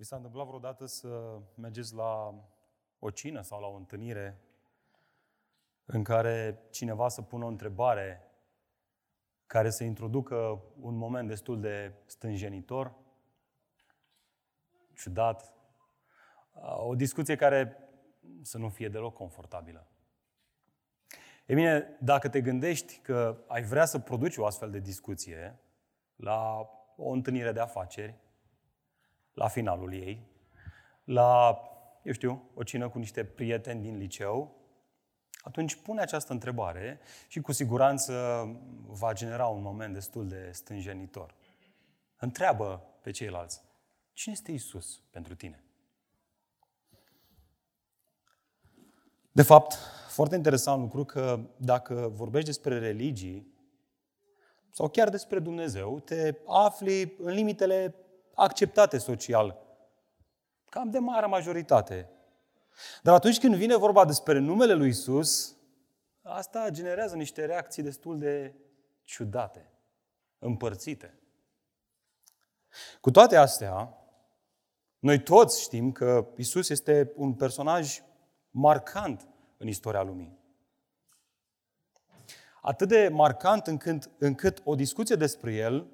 Vi s-a întâmplat vreodată să mergeți la o cină sau la o întâlnire în care cineva să pună o întrebare care să introducă un moment destul de stânjenitor, ciudat, o discuție care să nu fie deloc confortabilă. E bine, dacă te gândești că ai vrea să produci o astfel de discuție la o întâlnire de afaceri, la finalul ei, la, eu știu, o cină cu niște prieteni din liceu, atunci pune această întrebare și cu siguranță va genera un moment destul de stânjenitor. Întreabă pe ceilalți, cine este Isus pentru tine? De fapt, foarte interesant lucru că dacă vorbești despre religii sau chiar despre Dumnezeu, te afli în limitele acceptate social. Cam de mare majoritate. Dar atunci când vine vorba despre numele lui Isus, asta generează niște reacții destul de ciudate, împărțite. Cu toate astea, noi toți știm că Isus este un personaj marcant în istoria lumii. Atât de marcant încât, încât o discuție despre el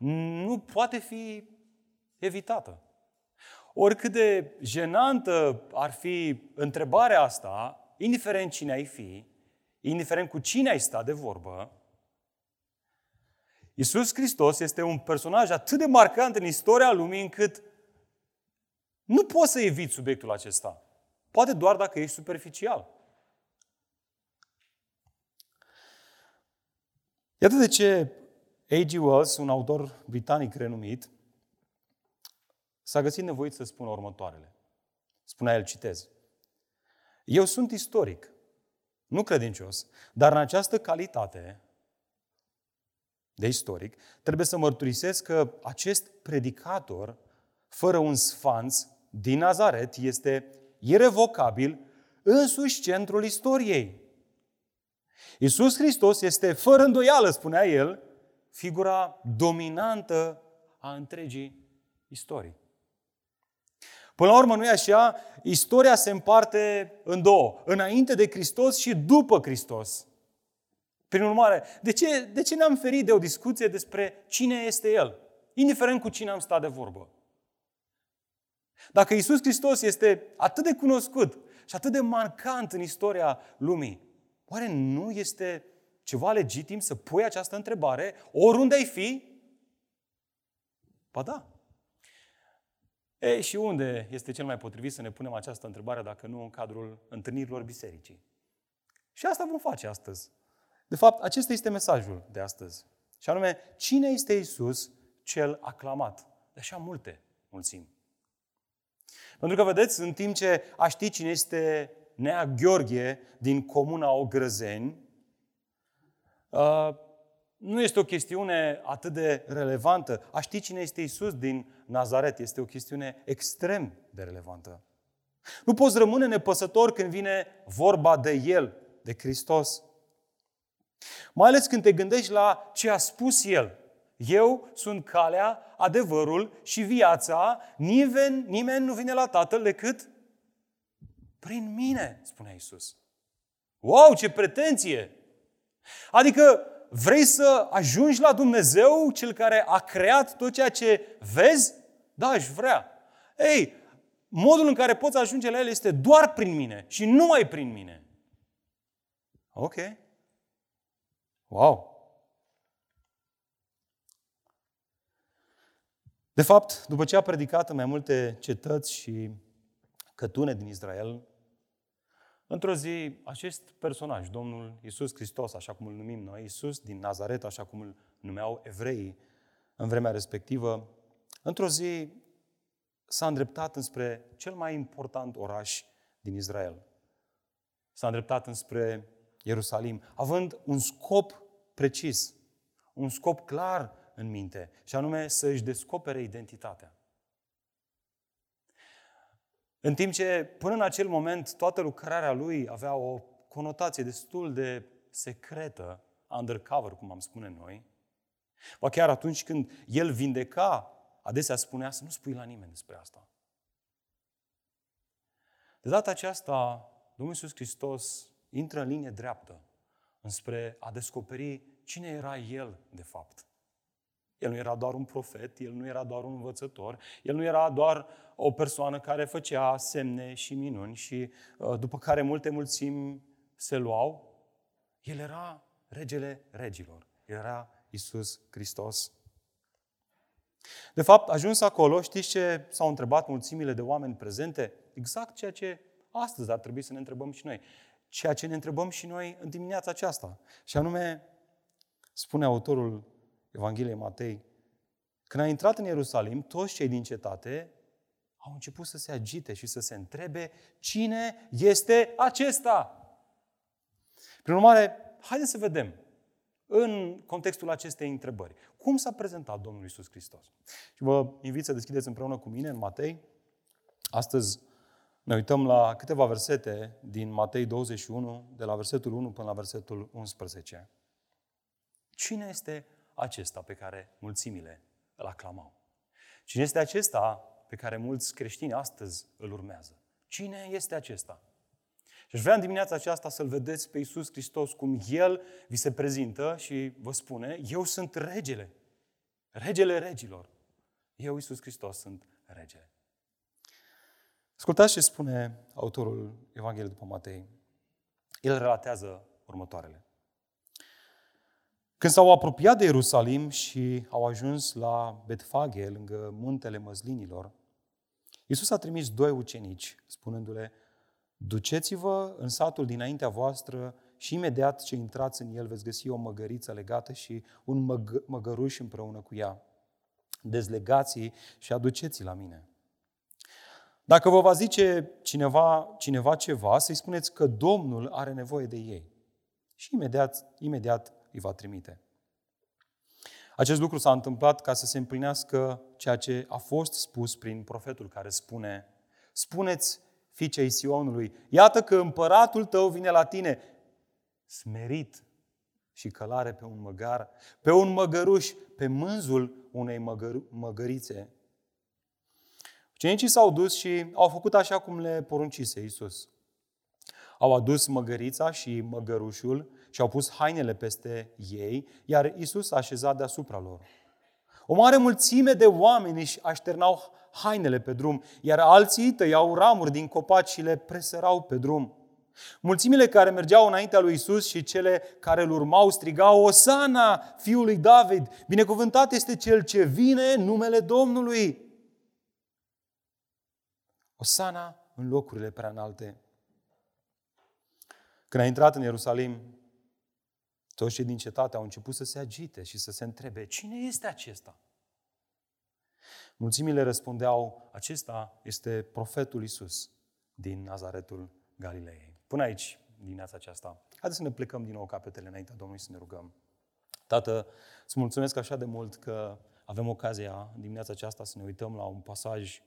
nu poate fi evitată. Oricât de jenantă ar fi întrebarea asta, indiferent cine ai fi, indiferent cu cine ai sta de vorbă, Iisus Hristos este un personaj atât de marcant în istoria lumii încât nu poți să eviți subiectul acesta. Poate doar dacă ești superficial. Iată de ce A.G. Wells, un autor britanic renumit, s-a găsit nevoit să spună următoarele. Spunea el, citez. Eu sunt istoric, nu credincios, dar în această calitate de istoric, trebuie să mărturisesc că acest predicator, fără un sfanț, din Nazaret, este irevocabil însuși centrul istoriei. Iisus Hristos este, fără îndoială, spunea el, figura dominantă a întregii istorii. Până la urmă, nu e așa? Istoria se împarte în două. Înainte de Hristos și după Hristos. Prin urmare, de ce, de ce ne-am ferit de o discuție despre cine este El? Indiferent cu cine am stat de vorbă. Dacă Isus Hristos este atât de cunoscut și atât de marcant în istoria lumii, oare nu este ceva legitim să pui această întrebare oriunde ai fi? Ba da. E, și unde este cel mai potrivit să ne punem această întrebare dacă nu în cadrul întâlnirilor bisericii? Și asta vom face astăzi. De fapt, acesta este mesajul de astăzi. Și anume, cine este Isus cel aclamat? De așa multe mulțimi. Pentru că, vedeți, în timp ce a ști cine este Nea Gheorghe din comuna Ogrăzeni, uh, nu este o chestiune atât de relevantă. A ști cine este Isus din Nazaret este o chestiune extrem de relevantă. Nu poți rămâne nepăsător când vine vorba de El, de Hristos. Mai ales când te gândești la ce a spus El. Eu sunt calea, adevărul și viața. Nimeni, nimeni nu vine la Tatăl decât prin mine, spune Isus. Wow, ce pretenție! Adică vrei să ajungi la Dumnezeu, cel care a creat tot ceea ce vezi? Da, aș vrea. Ei, modul în care poți ajunge la El este doar prin mine și numai prin mine. Ok. Wow. De fapt, după ce a predicat în mai multe cetăți și cătune din Israel, într-o zi, acest personaj, Domnul Isus Hristos, așa cum îl numim noi, Isus din Nazaret, așa cum îl numeau evreii în vremea respectivă, într-o zi s-a îndreptat înspre cel mai important oraș din Israel. S-a îndreptat înspre Ierusalim, având un scop precis, un scop clar în minte, și anume să își descopere identitatea. În timp ce până în acel moment toată lucrarea lui avea o conotație destul de secretă, undercover, cum am spune noi, ba chiar atunci când el vindeca adesea spunea să nu spui la nimeni despre asta. De data aceasta, Domnul Iisus Hristos intră în linie dreaptă înspre a descoperi cine era El, de fapt. El nu era doar un profet, el nu era doar un învățător, el nu era doar o persoană care făcea semne și minuni și uh, după care multe mulțimi se luau. El era regele regilor. El era Isus Hristos. De fapt, ajuns acolo, știți ce s-au întrebat mulțimile de oameni prezente? Exact ceea ce astăzi ar trebui să ne întrebăm și noi. Ceea ce ne întrebăm și noi în dimineața aceasta. Și anume, spune autorul Evangheliei Matei, când a intrat în Ierusalim, toți cei din cetate au început să se agite și să se întrebe cine este acesta. Prin urmare, haideți să vedem în contextul acestei întrebări. Cum s-a prezentat Domnul Isus Hristos? Și vă invit să deschideți împreună cu mine în Matei. Astăzi ne uităm la câteva versete din Matei 21, de la versetul 1 până la versetul 11. Cine este acesta pe care mulțimile îl aclamau? Cine este acesta pe care mulți creștini astăzi îl urmează? Cine este acesta? Și aș vrea în dimineața aceasta să-L vedeți pe Iisus Hristos cum El vi se prezintă și vă spune, eu sunt regele, regele regilor. Eu, Iisus Hristos, sunt regele. Ascultați ce spune autorul Evangheliei după Matei. El relatează următoarele. Când s-au apropiat de Ierusalim și au ajuns la Betfage, lângă muntele măslinilor, Iisus a trimis doi ucenici, spunându-le, Duceți-vă în satul dinaintea voastră și imediat ce intrați în el veți găsi o măgăriță legată și un măg- măgăruș împreună cu ea. Dezlegați și aduceți la mine. Dacă vă va zice cineva, cineva ceva, să-i spuneți că Domnul are nevoie de ei. Și imediat, imediat îi va trimite. Acest lucru s-a întâmplat ca să se împlinească ceea ce a fost spus prin profetul care spune Spuneți fiicei Sionului, iată că împăratul tău vine la tine, smerit și călare pe un măgar, pe un măgăruș, pe mânzul unei măgăr- măgărițe. Ucenicii s-au dus și au făcut așa cum le poruncise Iisus. Au adus măgărița și măgărușul și au pus hainele peste ei, iar Iisus a așezat deasupra lor. O mare mulțime de oameni își așternau hainele pe drum, iar alții tăiau ramuri din copaci și le presărau pe drum. Mulțimile care mergeau înaintea lui Isus și cele care îl urmau strigau, Osana, fiul lui David, binecuvântat este cel ce vine în numele Domnului. Osana în locurile prea înalte. Când a intrat în Ierusalim, toți cei din cetate au început să se agite și să se întrebe, cine este acesta? Mulțimile răspundeau, acesta este profetul Isus din Nazaretul Galilei. Până aici, dimineața aceasta. Haideți să ne plecăm din nou capetele înaintea Domnului să ne rugăm. Tată, îți mulțumesc așa de mult că avem ocazia dimineața aceasta să ne uităm la un pasaj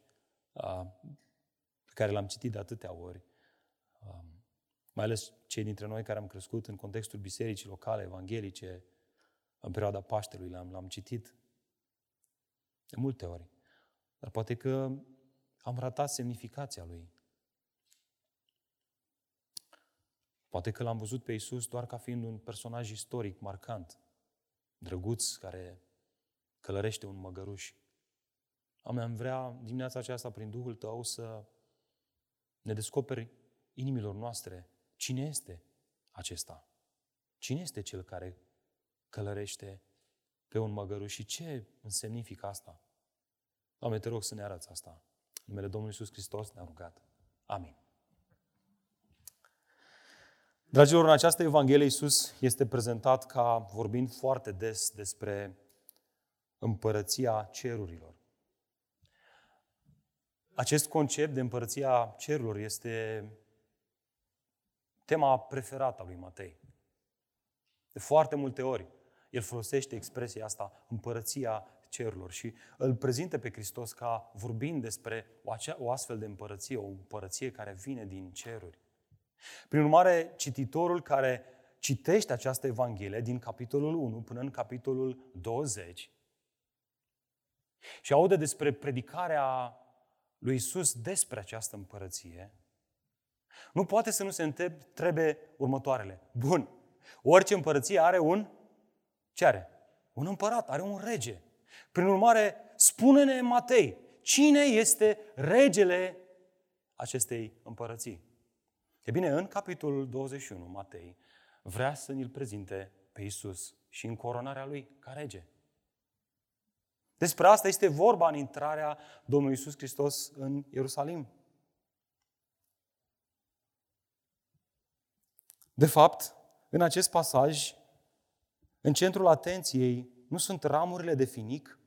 pe care l-am citit de atâtea ori. Mai ales cei dintre noi care am crescut în contextul bisericii locale, evanghelice, în perioada Paștelui, l-am, l-am citit de multe ori. Dar poate că am ratat semnificația lui. Poate că l-am văzut pe Isus doar ca fiind un personaj istoric marcant, drăguț, care călărește un măgăruș. Am vrea dimineața aceasta, prin Duhul Tău, să ne descoperi inimilor noastre cine este acesta. Cine este cel care călărește pe un măgăruș și ce însemnifică asta? Doamne, te rog să ne arăți asta. În numele Domnului Iisus Hristos ne-a rugat. Amin. Dragilor, în această Evanghelie Iisus este prezentat ca vorbind foarte des despre împărăția cerurilor. Acest concept de împărăția cerurilor este tema preferată a lui Matei. De foarte multe ori, el folosește expresia asta, împărăția cerurilor și îl prezintă pe Hristos ca vorbind despre o, acea, o astfel de împărăție, o împărăție care vine din ceruri. Prin urmare, cititorul care citește această Evanghelie din capitolul 1 până în capitolul 20, și aude despre predicarea lui Isus despre această împărăție, nu poate să nu se întrebe următoarele. Bun, orice împărăție are un... Ce are? Un împărat, are un rege. Prin urmare, spune-ne Matei, cine este regele acestei împărății? E bine, în capitolul 21, Matei vrea să ne-l prezinte pe Isus și în coronarea lui ca rege. Despre asta este vorba în intrarea Domnului Isus Hristos în Ierusalim. De fapt, în acest pasaj, în centrul atenției nu sunt ramurile de finic,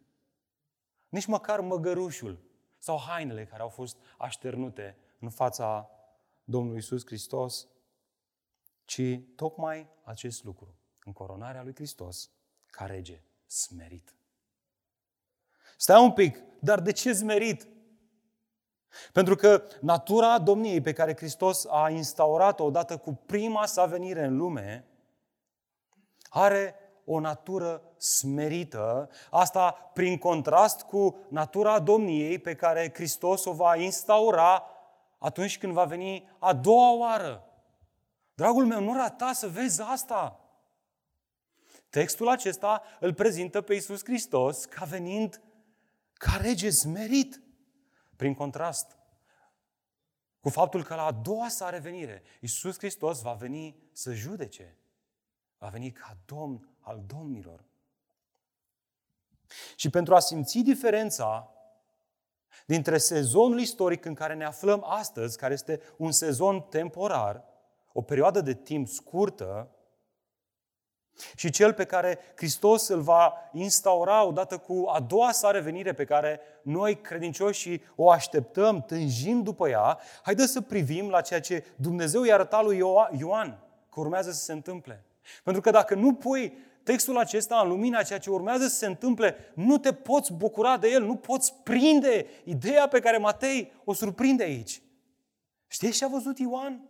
nici măcar măgărușul sau hainele care au fost așternute în fața Domnului Isus Hristos, ci tocmai acest lucru, în coronarea lui Hristos, ca rege smerit. Stai un pic, dar de ce smerit? Pentru că natura domniei pe care Hristos a instaurat-o odată cu prima sa venire în lume, are o natură smerită, asta prin contrast cu natura domniei pe care Hristos o va instaura atunci când va veni a doua oară. Dragul meu, nu rata să vezi asta. Textul acesta îl prezintă pe Iisus Hristos ca venind ca rege smerit. Prin contrast cu faptul că la a doua sa revenire, Iisus Hristos va veni să judece. Va veni ca Domn al domnilor. Și pentru a simți diferența dintre sezonul istoric în care ne aflăm astăzi, care este un sezon temporar, o perioadă de timp scurtă, și cel pe care Hristos îl va instaura odată cu a doua sa revenire pe care noi credincioși o așteptăm, tânjim după ea, haideți să privim la ceea ce Dumnezeu i-a arătat lui Ioan că urmează să se întâmple. Pentru că dacă nu pui textul acesta în lumina ceea ce urmează să se întâmple, nu te poți bucura de el, nu poți prinde ideea pe care Matei o surprinde aici. Știți ce a văzut Ioan?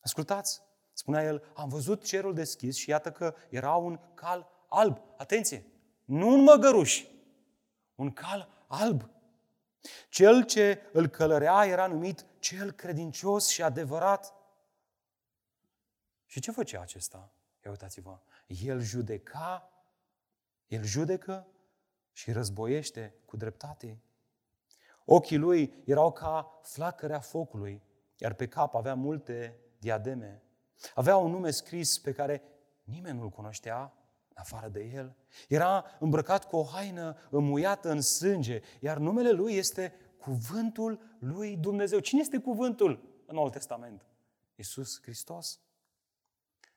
Ascultați, spunea el, am văzut cerul deschis și iată că era un cal alb. Atenție! Nu un măgăruș, un cal alb. Cel ce îl călărea era numit cel credincios și adevărat. Și ce făcea acesta? Ia uitați-vă, el judeca, el judecă și războiește cu dreptate. Ochii lui erau ca flacărea focului, iar pe cap avea multe diademe. Avea un nume scris pe care nimeni nu-l cunoștea în afară de el. Era îmbrăcat cu o haină înmuiată în sânge, iar numele lui este Cuvântul lui Dumnezeu. Cine este cuvântul în Noul Testament? Iisus Hristos.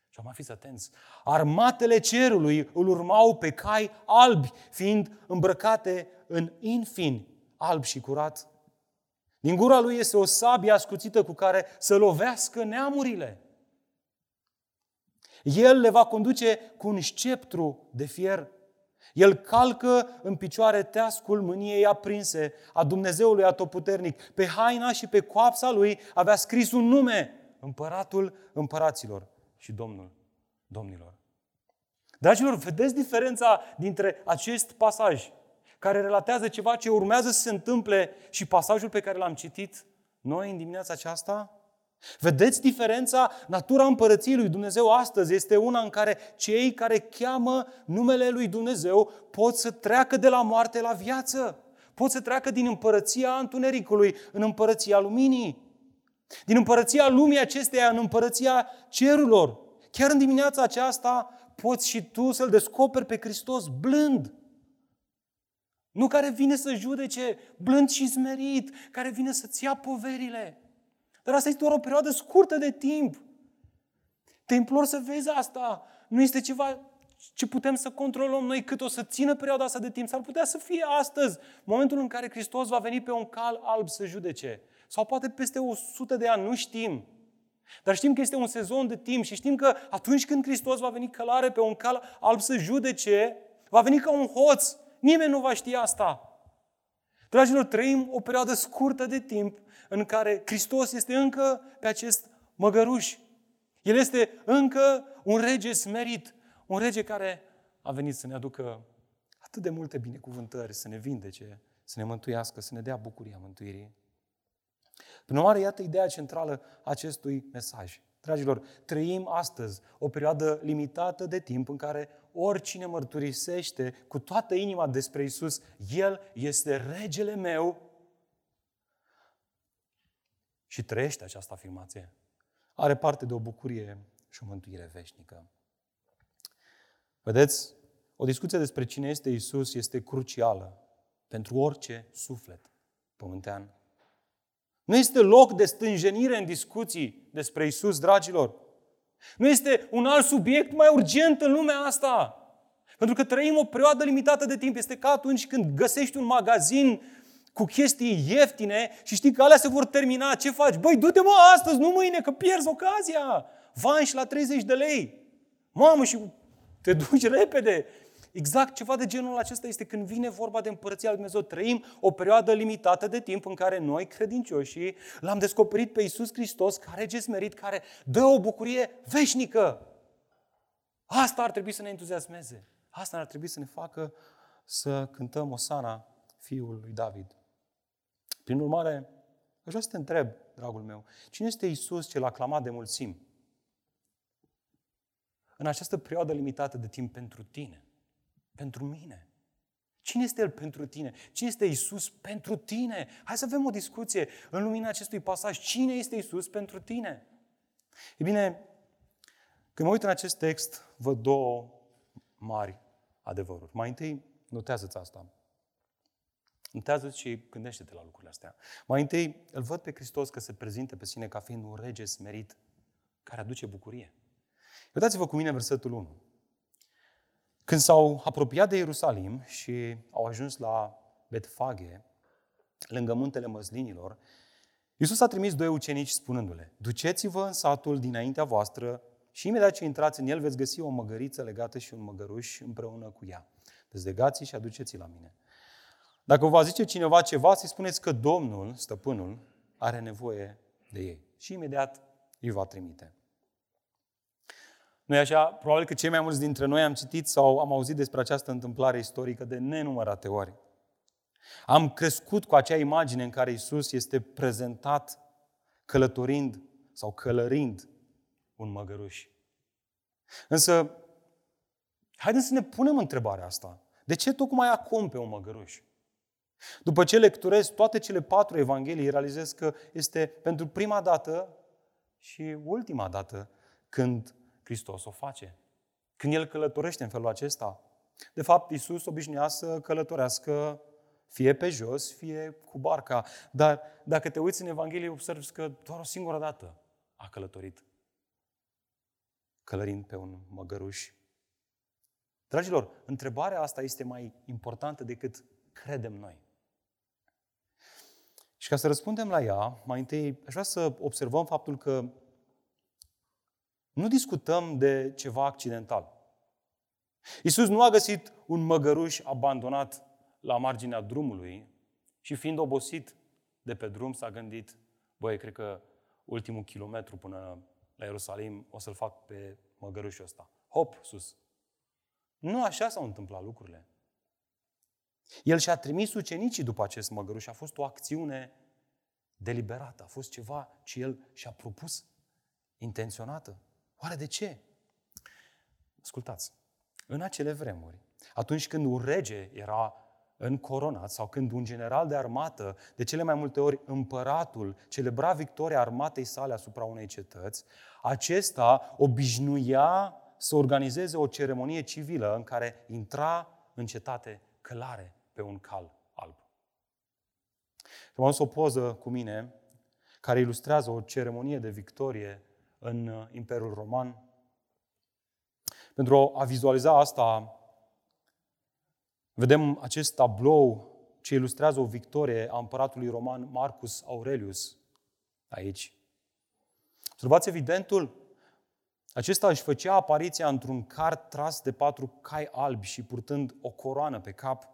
Și mai fiți atenți. Armatele cerului îl urmau pe cai albi, fiind îmbrăcate în infin alb și curat. Din gura lui este o sabie ascuțită cu care să lovească neamurile. El le va conduce cu un sceptru de fier. El calcă în picioare teascul mâniei aprinse a Dumnezeului atotputernic. Pe haina și pe coapsa lui avea scris un nume, împăratul împăraților și Domnul domnilor. Dragilor, vedeți diferența dintre acest pasaj care relatează ceva ce urmează să se întâmple și pasajul pe care l-am citit noi în dimineața aceasta? Vedeți diferența? Natura împărăției lui Dumnezeu astăzi este una în care cei care cheamă numele lui Dumnezeu pot să treacă de la moarte la viață. Pot să treacă din împărăția întunericului în împărăția luminii. Din împărăția lumii acesteia în împărăția cerurilor. Chiar în dimineața aceasta poți și tu să-L descoperi pe Hristos blând. Nu care vine să judece, blând și smerit, care vine să-ți ia poverile. Dar asta este doar o perioadă scurtă de timp. Te implor să vezi asta. Nu este ceva ce putem să controlăm noi cât o să țină perioada asta de timp. S-ar putea să fie astăzi, momentul în care Hristos va veni pe un cal alb să judece. Sau poate peste 100 de ani, nu știm. Dar știm că este un sezon de timp și știm că atunci când Hristos va veni călare pe un cal alb să judece, va veni ca un hoț. Nimeni nu va ști asta. Dragilor, trăim o perioadă scurtă de timp în care Hristos este încă pe acest măgăruș. El este încă un rege smerit, un rege care a venit să ne aducă atât de multe binecuvântări să ne vindece, să ne mântuiască, să ne dea bucuria mântuirii. Prin urmare, iată ideea centrală a acestui mesaj. Dragilor, trăim astăzi o perioadă limitată de timp în care oricine mărturisește cu toată inima despre Isus, El este regele meu și trăiește această afirmație, are parte de o bucurie și o mântuire veșnică. Vedeți, o discuție despre cine este Isus este crucială pentru orice suflet pământean. Nu este loc de stânjenire în discuții despre Isus, dragilor. Nu este un alt subiect mai urgent în lumea asta. Pentru că trăim o perioadă limitată de timp. Este ca atunci când găsești un magazin cu chestii ieftine și știi că alea se vor termina. Ce faci? Băi, du-te mă astăzi, nu mâine, că pierzi ocazia. Vanși la 30 de lei. Mamă, și te duci repede. Exact ceva de genul acesta este când vine vorba de împărăția lui Dumnezeu. Trăim o perioadă limitată de timp în care noi, credincioșii, l-am descoperit pe Iisus Hristos, care e smerit, care dă o bucurie veșnică. Asta ar trebui să ne entuziasmeze. Asta ar trebui să ne facă să cântăm Osana fiul lui David. Prin urmare, aș vrea să te întreb, dragul meu, cine este Iisus cel aclamat de mulțimi? În această perioadă limitată de timp pentru tine pentru mine? Cine este El pentru tine? Cine este Isus pentru tine? Hai să avem o discuție în lumina acestui pasaj. Cine este Isus pentru tine? E bine, când mă uit în acest text, văd două mari adevăruri. Mai întâi, notează-ți asta. Notează-ți și gândește-te la lucrurile astea. Mai întâi, îl văd pe Hristos că se prezinte pe sine ca fiind un rege smerit care aduce bucurie. Uitați-vă cu mine versetul 1. Când s-au apropiat de Ierusalim și au ajuns la Betfage, lângă muntele măslinilor, Iisus a trimis doi ucenici spunându-le, Duceți-vă în satul dinaintea voastră și imediat ce intrați în el veți găsi o măgăriță legată și un măgăruș împreună cu ea. Dezlegați și aduceți la mine. Dacă va zice cineva ceva, să-i spuneți că Domnul, stăpânul, are nevoie de ei. Și imediat îi va trimite nu așa? Probabil că cei mai mulți dintre noi am citit sau am auzit despre această întâmplare istorică de nenumărate ori. Am crescut cu acea imagine în care Isus este prezentat călătorind sau călărind un măgăruș. Însă, haideți să ne punem întrebarea asta. De ce tocmai acum pe un măgăruș? După ce lecturez toate cele patru evanghelii, realizez că este pentru prima dată și ultima dată când Hristos o face. Când El călătorește în felul acesta, de fapt, Iisus obișnuia să călătorească fie pe jos, fie cu barca. Dar dacă te uiți în Evanghelie, observi că doar o singură dată a călătorit. Călărind pe un măgăruș. Dragilor, întrebarea asta este mai importantă decât credem noi. Și ca să răspundem la ea, mai întâi aș vrea să observăm faptul că nu discutăm de ceva accidental. Iisus nu a găsit un măgăruș abandonat la marginea drumului și fiind obosit de pe drum s-a gândit, băi, cred că ultimul kilometru până la Ierusalim o să-l fac pe măgărușul ăsta. Hop, sus. Nu așa s-au întâmplat lucrurile. El și-a trimis ucenicii după acest măgăruș. A fost o acțiune deliberată. A fost ceva ce el și-a propus, intenționată. Oare de ce? Ascultați, în acele vremuri, atunci când un rege era încoronat sau când un general de armată, de cele mai multe ori împăratul, celebra victoria armatei sale asupra unei cetăți, acesta obișnuia să organizeze o ceremonie civilă în care intra în cetate călare pe un cal alb. Am o poză cu mine care ilustrează o ceremonie de victorie în uh, Imperiul Roman. Pentru a vizualiza asta, vedem acest tablou ce ilustrează o victorie a împăratului roman Marcus Aurelius aici. Observați evidentul? Acesta își făcea apariția într-un cart tras de patru cai albi și purtând o coroană pe cap.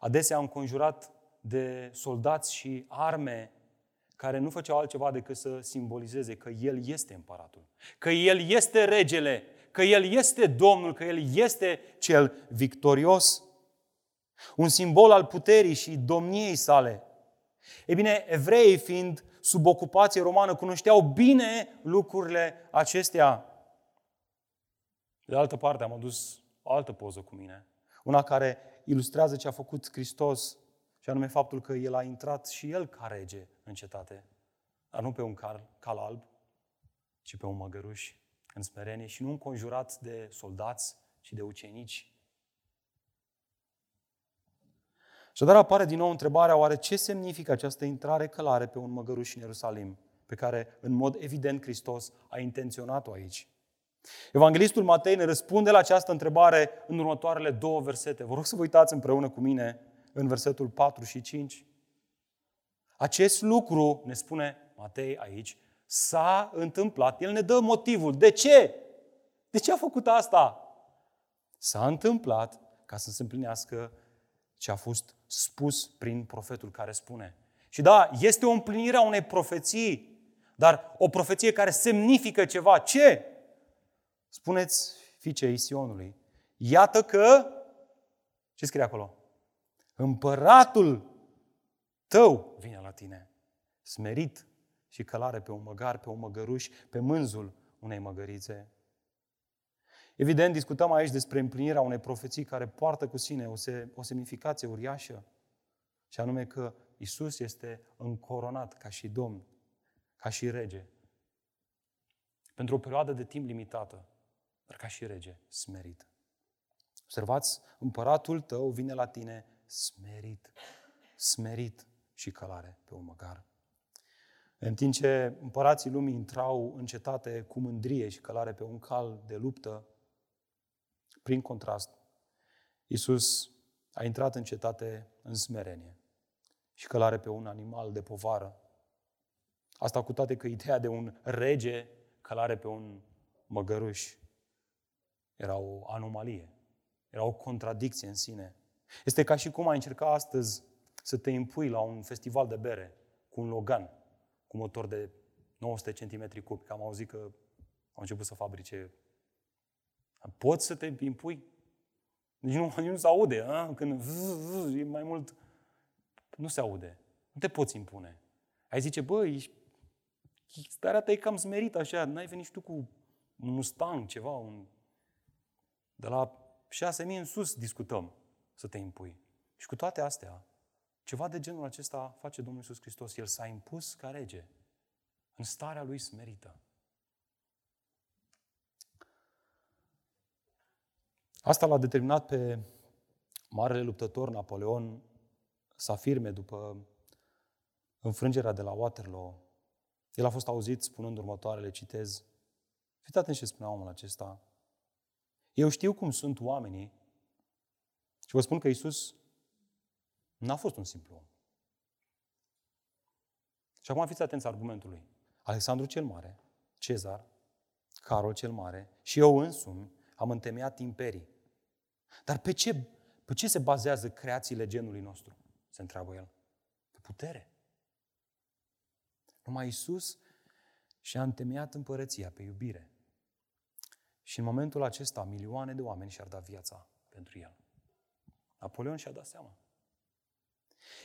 Adesea înconjurat de soldați și arme care nu făceau altceva decât să simbolizeze că El este împăratul, că El este regele, că El este Domnul, că El este cel victorios. Un simbol al puterii și domniei sale. Ei bine, evreii fiind sub ocupație romană cunoșteau bine lucrurile acestea. De altă parte, am adus o altă poză cu mine. Una care ilustrează ce a făcut Hristos și anume faptul că El a intrat și El ca rege în cetate. Dar nu pe un cal, cal alb, ci pe un măgăruș în smerenie și nu înconjurat de soldați și de ucenici. Și dar apare din nou întrebarea, oare ce semnifică această intrare călare pe un măgăruș în Ierusalim, pe care în mod evident Hristos a intenționat-o aici? Evanghelistul Matei ne răspunde la această întrebare în următoarele două versete. Vă rog să vă uitați împreună cu mine în versetul 4 și 5. Acest lucru, ne spune Matei aici, s-a întâmplat. El ne dă motivul. De ce? De ce a făcut asta? S-a întâmplat ca să se împlinească ce a fost spus prin profetul care spune. Și da, este o împlinire a unei profeții, dar o profeție care semnifică ceva. Ce? Spuneți fiicei Sionului, iată că, ce scrie acolo? Împăratul tău vine la tine, smerit și călare pe un măgar, pe un măgăruș, pe mânzul unei măgărițe. Evident, discutăm aici despre împlinirea unei profeții care poartă cu sine o, se, o semnificație uriașă, și anume că Isus este încoronat ca și Domn, ca și Rege, pentru o perioadă de timp limitată, dar ca și Rege, smerit. Observați, împăratul tău vine la tine smerit, smerit și călare pe un măgar. În timp ce împărații lumii intrau în cetate cu mândrie și călare pe un cal de luptă, prin contrast, Iisus a intrat în cetate în smerenie și călare pe un animal de povară. Asta cu toate că ideea de un rege călare pe un măgăruș era o anomalie, era o contradicție în sine. Este ca și cum ai încerca astăzi să te impui la un festival de bere cu un Logan, cu motor de 900 cm cub, că am auzit că au început să fabrice. Poți să te impui? Nici nu, nici nu se aude, a? când e mai mult... Nu se aude. Nu te poți impune. Ai zice, bă, ești... starea ta e cam smerită așa, n-ai venit și tu cu un Mustang, ceva, un... De la 6.000 în sus discutăm să te impui. Și cu toate astea, ceva de genul acesta face Domnul Iisus Hristos. El s-a impus ca rege în starea lui smerită. Asta l-a determinat pe marele luptător Napoleon să afirme după înfrângerea de la Waterloo. El a fost auzit spunând următoarele, citez, Fiți atenți ce spunea omul acesta. Eu știu cum sunt oamenii și vă spun că Isus N-a fost un simplu om. Și acum fiți atenți argumentului. Alexandru cel Mare, Cezar, Carol cel Mare și eu însumi am întemeiat imperii. Dar pe ce, pe ce se bazează creațiile genului nostru? Se întreabă el. Pe putere. Numai Isus și-a întemeiat împărăția pe iubire. Și în momentul acesta, milioane de oameni și-ar da viața pentru el. Napoleon și-a dat seama.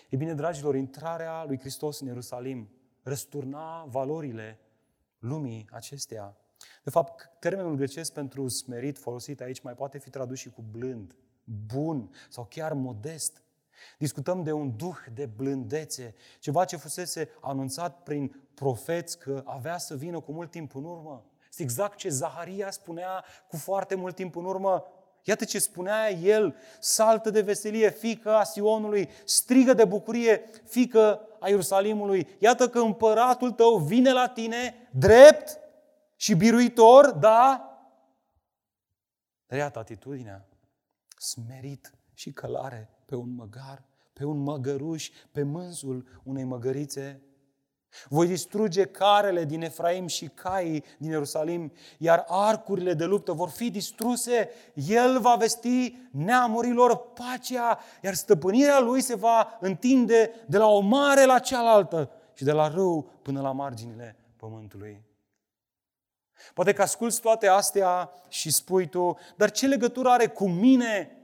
E bine, dragilor, intrarea lui Hristos în Ierusalim răsturna valorile lumii acesteia. De fapt, termenul grecesc pentru smerit folosit aici mai poate fi tradus și cu blând, bun sau chiar modest. Discutăm de un duh de blândețe, ceva ce fusese anunțat prin profeți că avea să vină cu mult timp în urmă. Este exact ce Zaharia spunea cu foarte mult timp în urmă Iată ce spunea el, saltă de veselie, fică a Sionului, strigă de bucurie, fică a Ierusalimului. Iată că împăratul tău vine la tine, drept și biruitor, da? Dar iată atitudinea, smerit și călare pe un măgar, pe un măgăruș, pe mânzul unei măgărițe voi distruge carele din Efraim și caii din Ierusalim, iar arcurile de luptă vor fi distruse. El va vesti neamurilor pacea, iar stăpânirea lui se va întinde de la o mare la cealaltă și de la râu până la marginile pământului. Poate că asculți toate astea și spui tu, dar ce legătură are cu mine?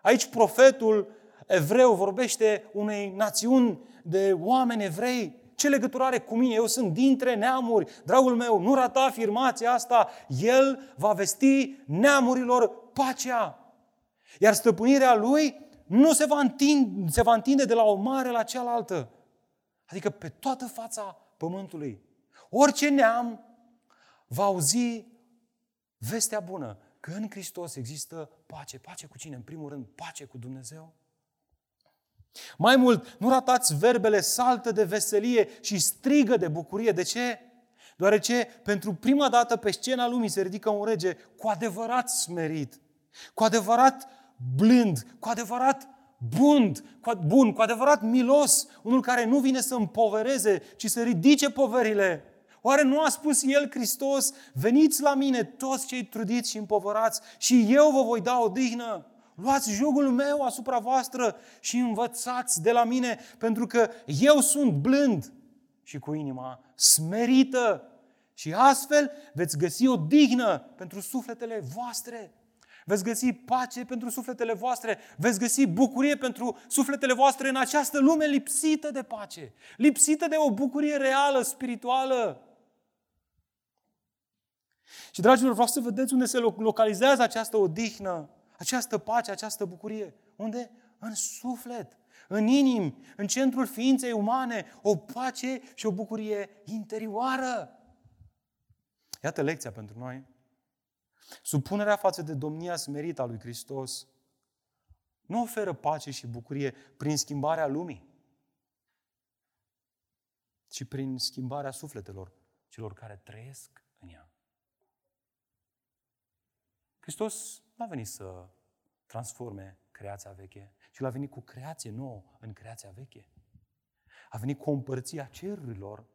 Aici profetul evreu vorbește unei națiuni de oameni evrei. Ce legătură are cu mine? Eu sunt dintre neamuri. Dragul meu, nu rata afirmația asta. El va vesti neamurilor pacea. Iar stăpânirea lui nu se va, întinde, se va întinde de la o mare la cealaltă. Adică pe toată fața pământului. Orice neam va auzi vestea bună că în Hristos există pace. Pace cu cine? În primul rând, pace cu Dumnezeu. Mai mult, nu ratați verbele saltă de veselie și strigă de bucurie. De ce? Deoarece pentru prima dată pe scena lumii se ridică un rege cu adevărat smerit, cu adevărat blând, cu adevărat bun, cu, bun, cu adevărat milos, unul care nu vine să împovereze, ci să ridice poverile. Oare nu a spus El, Hristos, veniți la mine toți cei trudiți și împovărați și eu vă voi da o dihnă? Luați jugul meu asupra voastră și învățați de la mine, pentru că eu sunt blând și cu inima smerită. Și astfel veți găsi o dignă pentru sufletele voastre. Veți găsi pace pentru sufletele voastre, veți găsi bucurie pentru sufletele voastre în această lume lipsită de pace, lipsită de o bucurie reală, spirituală. Și, dragilor, vreau să vedeți unde se localizează această odihnă, această pace, această bucurie. Unde? În suflet, în inim, în centrul ființei umane, o pace și o bucurie interioară. Iată lecția pentru noi. Supunerea față de domnia smerită a lui Hristos nu oferă pace și bucurie prin schimbarea lumii, ci prin schimbarea sufletelor celor care trăiesc în ea. Hristos n-a venit să transforme creația veche, ci l-a venit cu creație nouă în creația veche. A venit cu o împărăție a cerurilor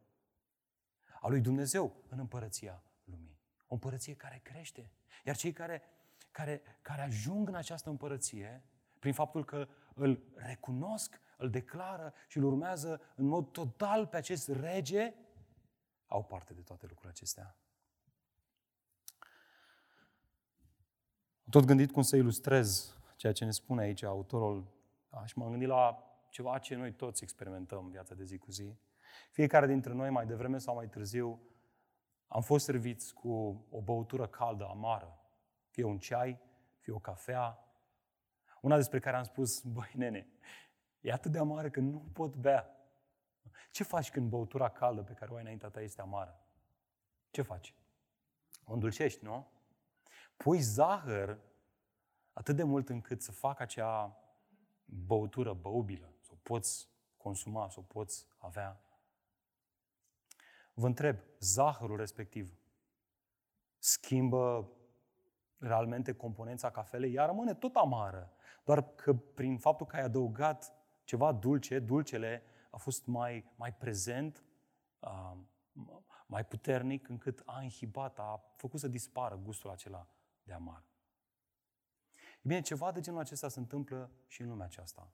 a lui Dumnezeu în împărăția lumii. O împărăție care crește. Iar cei care, care, care ajung în această împărăție, prin faptul că îl recunosc, îl declară și îl urmează în mod total pe acest rege, au parte de toate lucrurile acestea. Tot gândit cum să ilustrez ceea ce ne spune aici autorul da? și m-am gândit la ceva ce noi toți experimentăm în viața de zi cu zi. Fiecare dintre noi, mai devreme sau mai târziu, am fost serviți cu o băutură caldă, amară. Fie un ceai, fie o cafea. Una despre care am spus, băi nene, e atât de amară că nu pot bea. Ce faci când băutura caldă pe care o ai înaintea ta este amară? Ce faci? O îndulcești, nu? Pui zahăr atât de mult încât să facă acea băutură băubilă, să o poți consuma, să o poți avea. Vă întreb, zahărul respectiv schimbă realmente componența cafelei? Ea rămâne tot amară, doar că prin faptul că ai adăugat ceva dulce, dulcele a fost mai, mai prezent, mai puternic, încât a inhibat, a făcut să dispară gustul acela de amar. E bine, ceva de genul acesta se întâmplă și în lumea aceasta.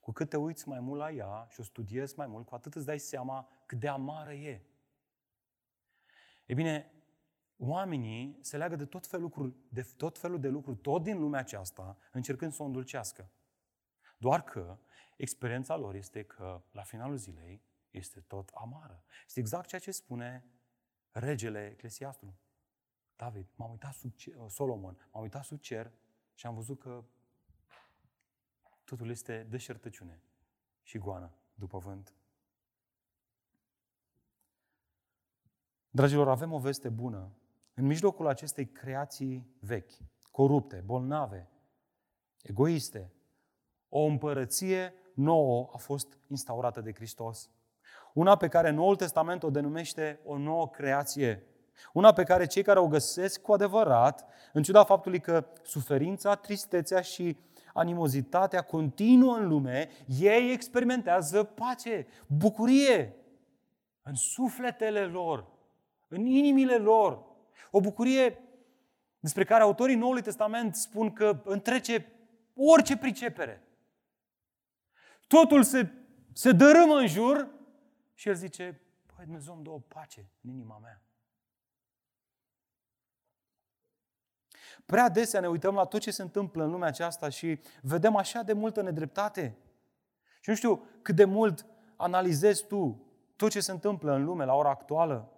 Cu cât te uiți mai mult la ea și o studiezi mai mult, cu atât îți dai seama cât de amară e. E bine, oamenii se leagă de tot, felul, lucruri, de tot felul de lucruri, tot din lumea aceasta, încercând să o îndulcească. Doar că experiența lor este că, la finalul zilei, este tot amară. Este exact ceea ce spune regele Eclesiastului. David, m-am uitat sub cer, uh, Solomon, m-am uitat sub cer și am văzut că totul este deșertăciune și goană după vânt. Dragilor, avem o veste bună. În mijlocul acestei creații vechi, corupte, bolnave, egoiste, o împărăție nouă a fost instaurată de Hristos. Una pe care Noul Testament o denumește o nouă creație. Una pe care cei care o găsesc cu adevărat, în ciuda faptului că suferința, tristețea și animozitatea continuă în lume, ei experimentează pace, bucurie în sufletele lor, în inimile lor. O bucurie despre care autorii Noului Testament spun că întrece orice pricepere. Totul se, se dărâmă în jur Și el zice, păi Dumnezeu îmi dă o pace în inima mea. Prea adesea ne uităm la tot ce se întâmplă în lumea aceasta și vedem așa de multă nedreptate. Și nu știu cât de mult analizezi tu tot ce se întâmplă în lume la ora actuală.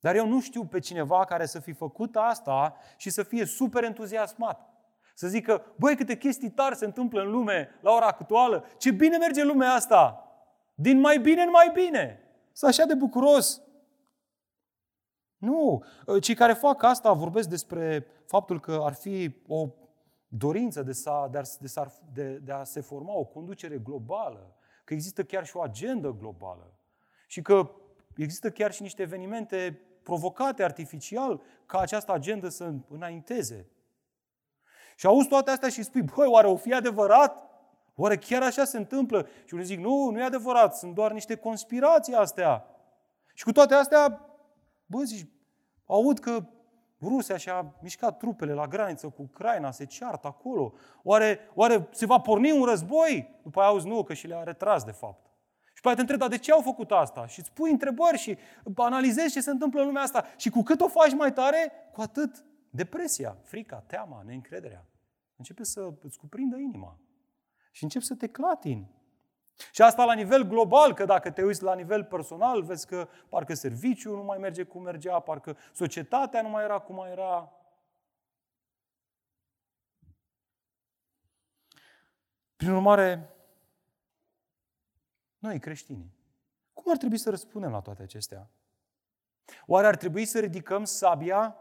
Dar eu nu știu pe cineva care să fi făcut asta și să fie super entuziasmat. Să zică, băi, câte chestii tari se întâmplă în lume la ora actuală, ce bine merge lumea asta, din mai bine în mai bine. Să așa de bucuros. Nu, cei care fac asta vorbesc despre faptul că ar fi o dorință de, sa, de, a, de, a, de, de a se forma o conducere globală, că există chiar și o agendă globală și că există chiar și niște evenimente provocate artificial ca această agendă să înainteze. Și auzi toate astea și spui, băi, oare o fi adevărat? Oare chiar așa se întâmplă? Și unii zic, nu, nu e adevărat, sunt doar niște conspirații astea. Și cu toate astea, bă, zici, aud că Rusia și-a mișcat trupele la graniță cu Ucraina, se ceartă acolo. Oare, oare se va porni un război? După aia auzi, nu, că și le-a retras de fapt. Și pe te întrebi, dar de ce au făcut asta? Și îți pui întrebări și analizezi ce se întâmplă în lumea asta. Și cu cât o faci mai tare, cu atât depresia, frica, teama, neîncrederea începe să îți cuprindă inima. Și începi să te clatini. Și asta la nivel global, că dacă te uiți la nivel personal, vezi că parcă serviciul nu mai merge cum mergea, parcă societatea nu mai era cum mai era. Prin urmare, noi creștini, cum ar trebui să răspundem la toate acestea? Oare ar trebui să ridicăm sabia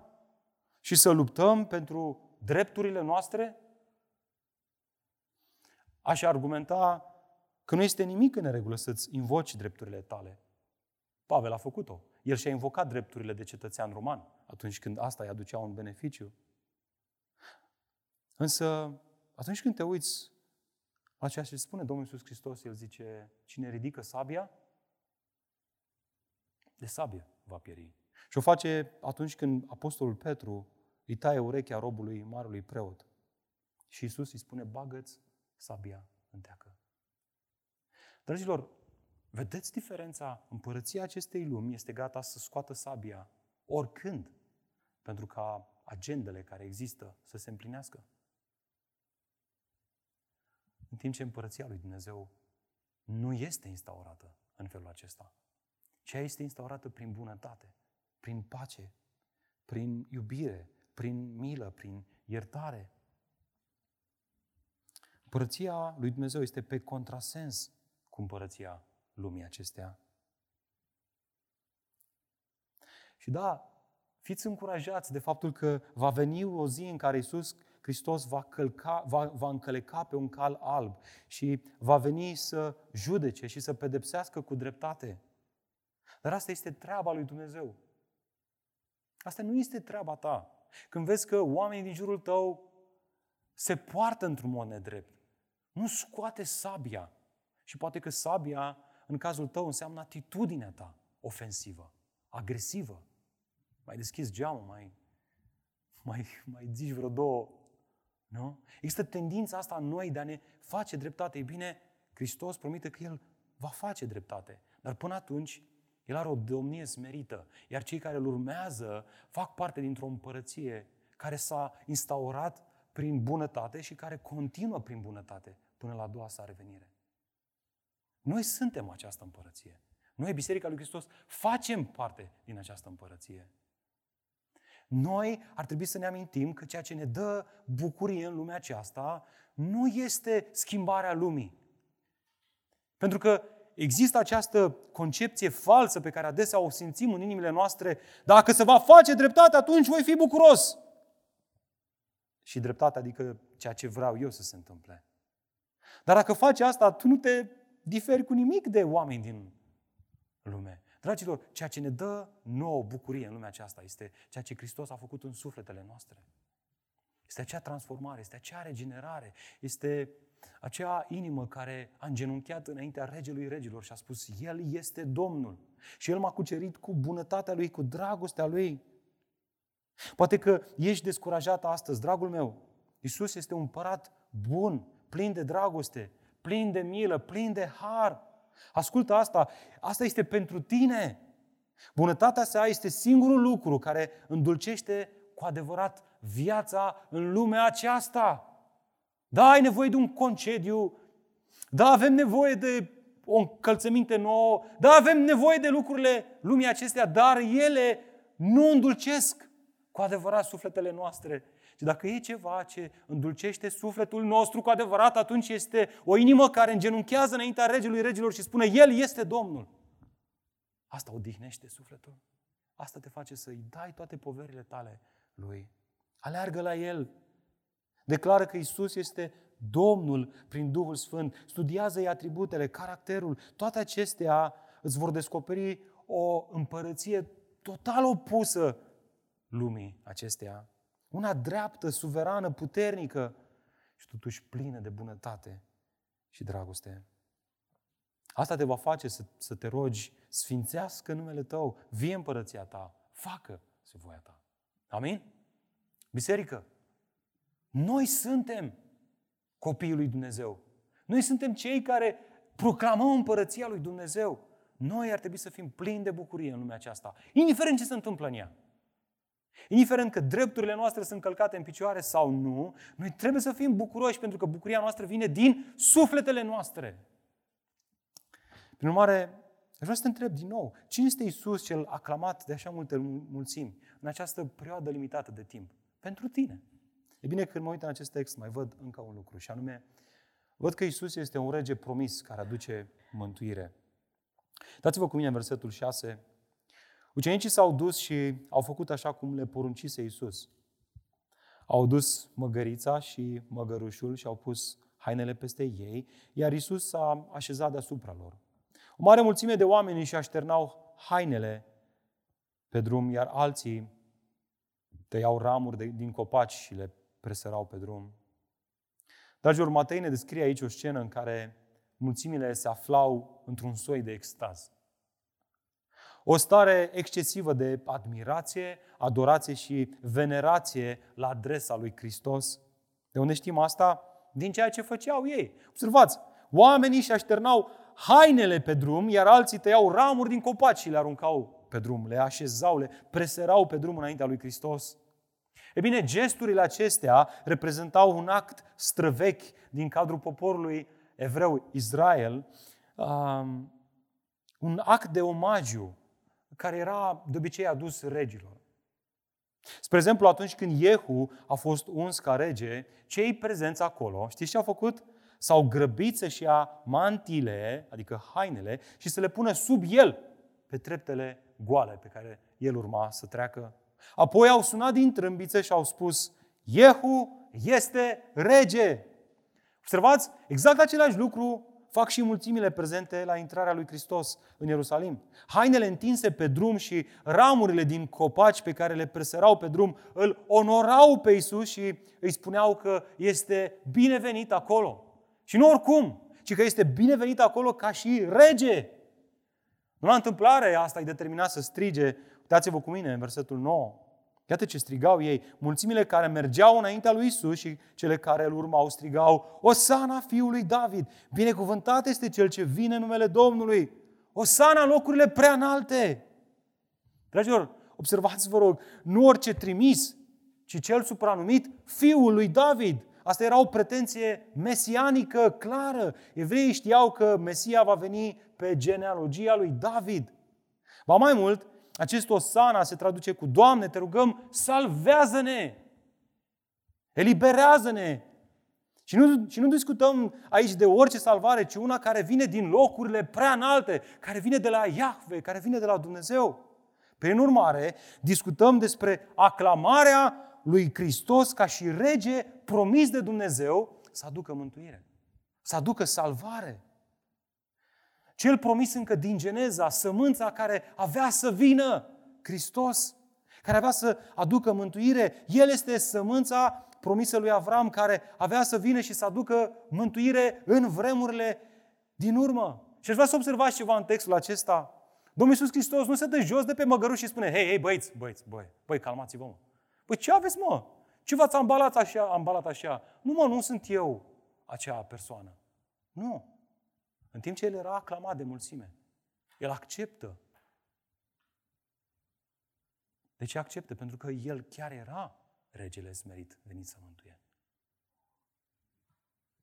și să luptăm pentru drepturile noastre? Aș argumenta că nu este nimic în neregulă să-ți invoci drepturile tale. Pavel a făcut-o. El și-a invocat drepturile de cetățean roman atunci când asta îi aducea un beneficiu. Însă, atunci când te uiți la ceea ce spune Domnul Iisus Hristos, El zice, cine ridică sabia, de sabie va pieri. Și o face atunci când Apostolul Petru îi taie urechea robului marului preot. Și Iisus îi spune, bagă-ți sabia în teacă. Dragilor, vedeți diferența? Împărăția acestei lumi este gata să scoată sabia oricând pentru ca agendele care există să se împlinească. În timp ce împărăția lui Dumnezeu nu este instaurată în felul acesta, ci este instaurată prin bunătate, prin pace, prin iubire, prin milă, prin iertare. Împărăția lui Dumnezeu este pe contrasens cu împărăția lumii acestea. Și da, fiți încurajați de faptul că va veni o zi în care Iisus Hristos va, călca, va, va încăleca pe un cal alb și va veni să judece și să pedepsească cu dreptate. Dar asta este treaba lui Dumnezeu. Asta nu este treaba ta. Când vezi că oamenii din jurul tău se poartă într-un mod nedrept, nu scoate sabia. Și poate că sabia, în cazul tău, înseamnă atitudinea ta ofensivă, agresivă. Mai deschizi geamul, mai, mai, mai zici vreo două. Nu? Există tendința asta în noi de a ne face dreptate. Ei bine, Hristos promite că El va face dreptate. Dar până atunci, El are o domnie smerită. Iar cei care îl urmează fac parte dintr-o împărăție care s-a instaurat prin bunătate și care continuă prin bunătate până la a doua sa revenire. Noi suntem această împărăție. Noi, Biserica lui Hristos, facem parte din această împărăție. Noi ar trebui să ne amintim că ceea ce ne dă bucurie în lumea aceasta nu este schimbarea lumii. Pentru că există această concepție falsă pe care adesea o simțim în inimile noastre, dacă se va face dreptate, atunci voi fi bucuros. Și dreptatea adică ceea ce vreau eu să se întâmple. Dar dacă faci asta, tu nu te diferi cu nimic de oameni din lume. Dragilor, ceea ce ne dă nouă bucurie în lumea aceasta este ceea ce Hristos a făcut în sufletele noastre. Este acea transformare, este acea regenerare, este acea inimă care a îngenunchiat înaintea regelui regilor și a spus, El este Domnul. Și El m-a cucerit cu bunătatea Lui, cu dragostea Lui. Poate că ești descurajat astăzi, dragul meu. Isus este un împărat bun, plin de dragoste, plin de milă, plin de har. Ascultă asta, asta este pentru tine. Bunătatea sa este singurul lucru care îndulcește cu adevărat viața în lumea aceasta. Da, ai nevoie de un concediu, da, avem nevoie de o încălțăminte nouă, da, avem nevoie de lucrurile lumii acestea, dar ele nu îndulcesc cu adevărat sufletele noastre. Și dacă e ceva ce îndulcește sufletul nostru cu adevărat, atunci este o inimă care îngenunchează înaintea regelui regilor și spune, El este Domnul. Asta odihnește sufletul. Asta te face să-i dai toate poverile tale lui. Aleargă la El. Declară că Isus este Domnul prin Duhul Sfânt. Studiază-i atributele, caracterul. Toate acestea îți vor descoperi o împărăție total opusă lumii acesteia. Una dreaptă, suverană, puternică și totuși plină de bunătate și dragoste. Asta te va face să, să te rogi, sfințească numele tău, vie împărăția ta, facă se voia ta. Amin? Biserică, noi suntem copiii lui Dumnezeu. Noi suntem cei care proclamăm împărăția lui Dumnezeu. Noi ar trebui să fim plini de bucurie în lumea aceasta, indiferent ce se întâmplă în ea. Indiferent că drepturile noastre sunt călcate în picioare sau nu, noi trebuie să fim bucuroși pentru că bucuria noastră vine din sufletele noastre. Prin urmare, aș vrea să te întreb din nou, cine este Isus cel aclamat de așa multe mulțimi în această perioadă limitată de timp? Pentru tine. E bine, când mă uit în acest text, mai văd încă un lucru, și anume, văd că Isus este un rege promis care aduce mântuire. Dați-vă cu mine în versetul 6. Ucenicii s-au dus și au făcut așa cum le poruncise Isus. Au dus măgărița și măgărușul și au pus hainele peste ei, iar Isus s-a așezat deasupra lor. O mare mulțime de oameni își așternau hainele pe drum, iar alții tăiau ramuri de, din copaci și le presărau pe drum. Dragilor, Matei ne descrie aici o scenă în care mulțimile se aflau într-un soi de extaz. O stare excesivă de admirație, adorație și venerație la adresa lui Hristos. De unde știm asta? Din ceea ce făceau ei. Observați, oamenii și așternau hainele pe drum, iar alții tăiau ramuri din copaci și le aruncau pe drum, le așezau, le preserau pe drum înaintea lui Hristos. E bine, gesturile acestea reprezentau un act străvechi din cadrul poporului evreu Israel, um, un act de omagiu care era de obicei adus regilor. Spre exemplu, atunci când Iehu a fost uns ca rege, cei prezenți acolo, știți ce au făcut? S-au grăbit să-și ia mantile, adică hainele, și să le pună sub el pe treptele goale pe care el urma să treacă. Apoi au sunat din trâmbițe și au spus, Iehu este rege. Observați, exact același lucru fac și mulțimile prezente la intrarea lui Hristos în Ierusalim. Hainele întinse pe drum și ramurile din copaci pe care le presărau pe drum îl onorau pe Isus și îi spuneau că este binevenit acolo. Și nu oricum, ci că este binevenit acolo ca și rege. Nu la întâmplare asta îi determinat să strige, uitați-vă cu mine în versetul 9, Iată ce strigau ei. Mulțimile care mergeau înaintea lui Isus și cele care îl urmau strigau, Osana fiului David, binecuvântat este cel ce vine în numele Domnului. Osana în locurile prea înalte. Dragilor, observați vă rog, nu orice trimis, ci cel supranumit fiul lui David. Asta era o pretenție mesianică clară. Evreii știau că Mesia va veni pe genealogia lui David. Ba mai mult, acest osana se traduce cu Doamne, te rugăm, salvează-ne! Eliberează-ne! Și nu, și nu discutăm aici de orice salvare, ci una care vine din locurile prea înalte, care vine de la Iahve, care vine de la Dumnezeu. Prin urmare, discutăm despre aclamarea lui Hristos ca și rege promis de Dumnezeu să aducă mântuire, să aducă salvare. Cel promis încă din Geneza, sămânța care avea să vină, Hristos, care avea să aducă mântuire. El este sămânța promisă lui Avram care avea să vină și să aducă mântuire în vremurile din urmă. Și aș vrea să observați ceva în textul acesta. Domnul Iisus Hristos nu se dă jos de pe măgăruș și spune, hei, hei, băiți, băiți, băi, băi, calmați-vă, mă. Păi ce aveți, mă? Ce v-ați ambalat așa, ambalat așa? Nu, mă, nu sunt eu acea persoană. Nu. În timp ce el era aclamat de mulțime. El acceptă. De ce acceptă? Pentru că el chiar era regele smerit venit să mântuie.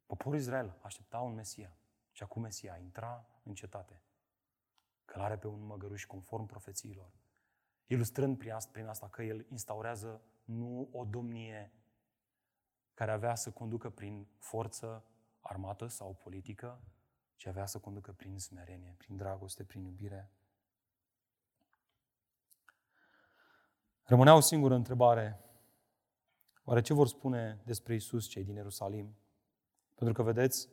Poporul Israel aștepta un Mesia. Și acum Mesia intra în cetate. Călare pe un măgăruș conform profețiilor. Ilustrând prin asta, prin asta că el instaurează nu o domnie care avea să conducă prin forță armată sau politică, ci avea să conducă prin smerenie, prin dragoste, prin iubire. Rămânea o singură întrebare. Oare ce vor spune despre Isus cei din Ierusalim? Pentru că, vedeți,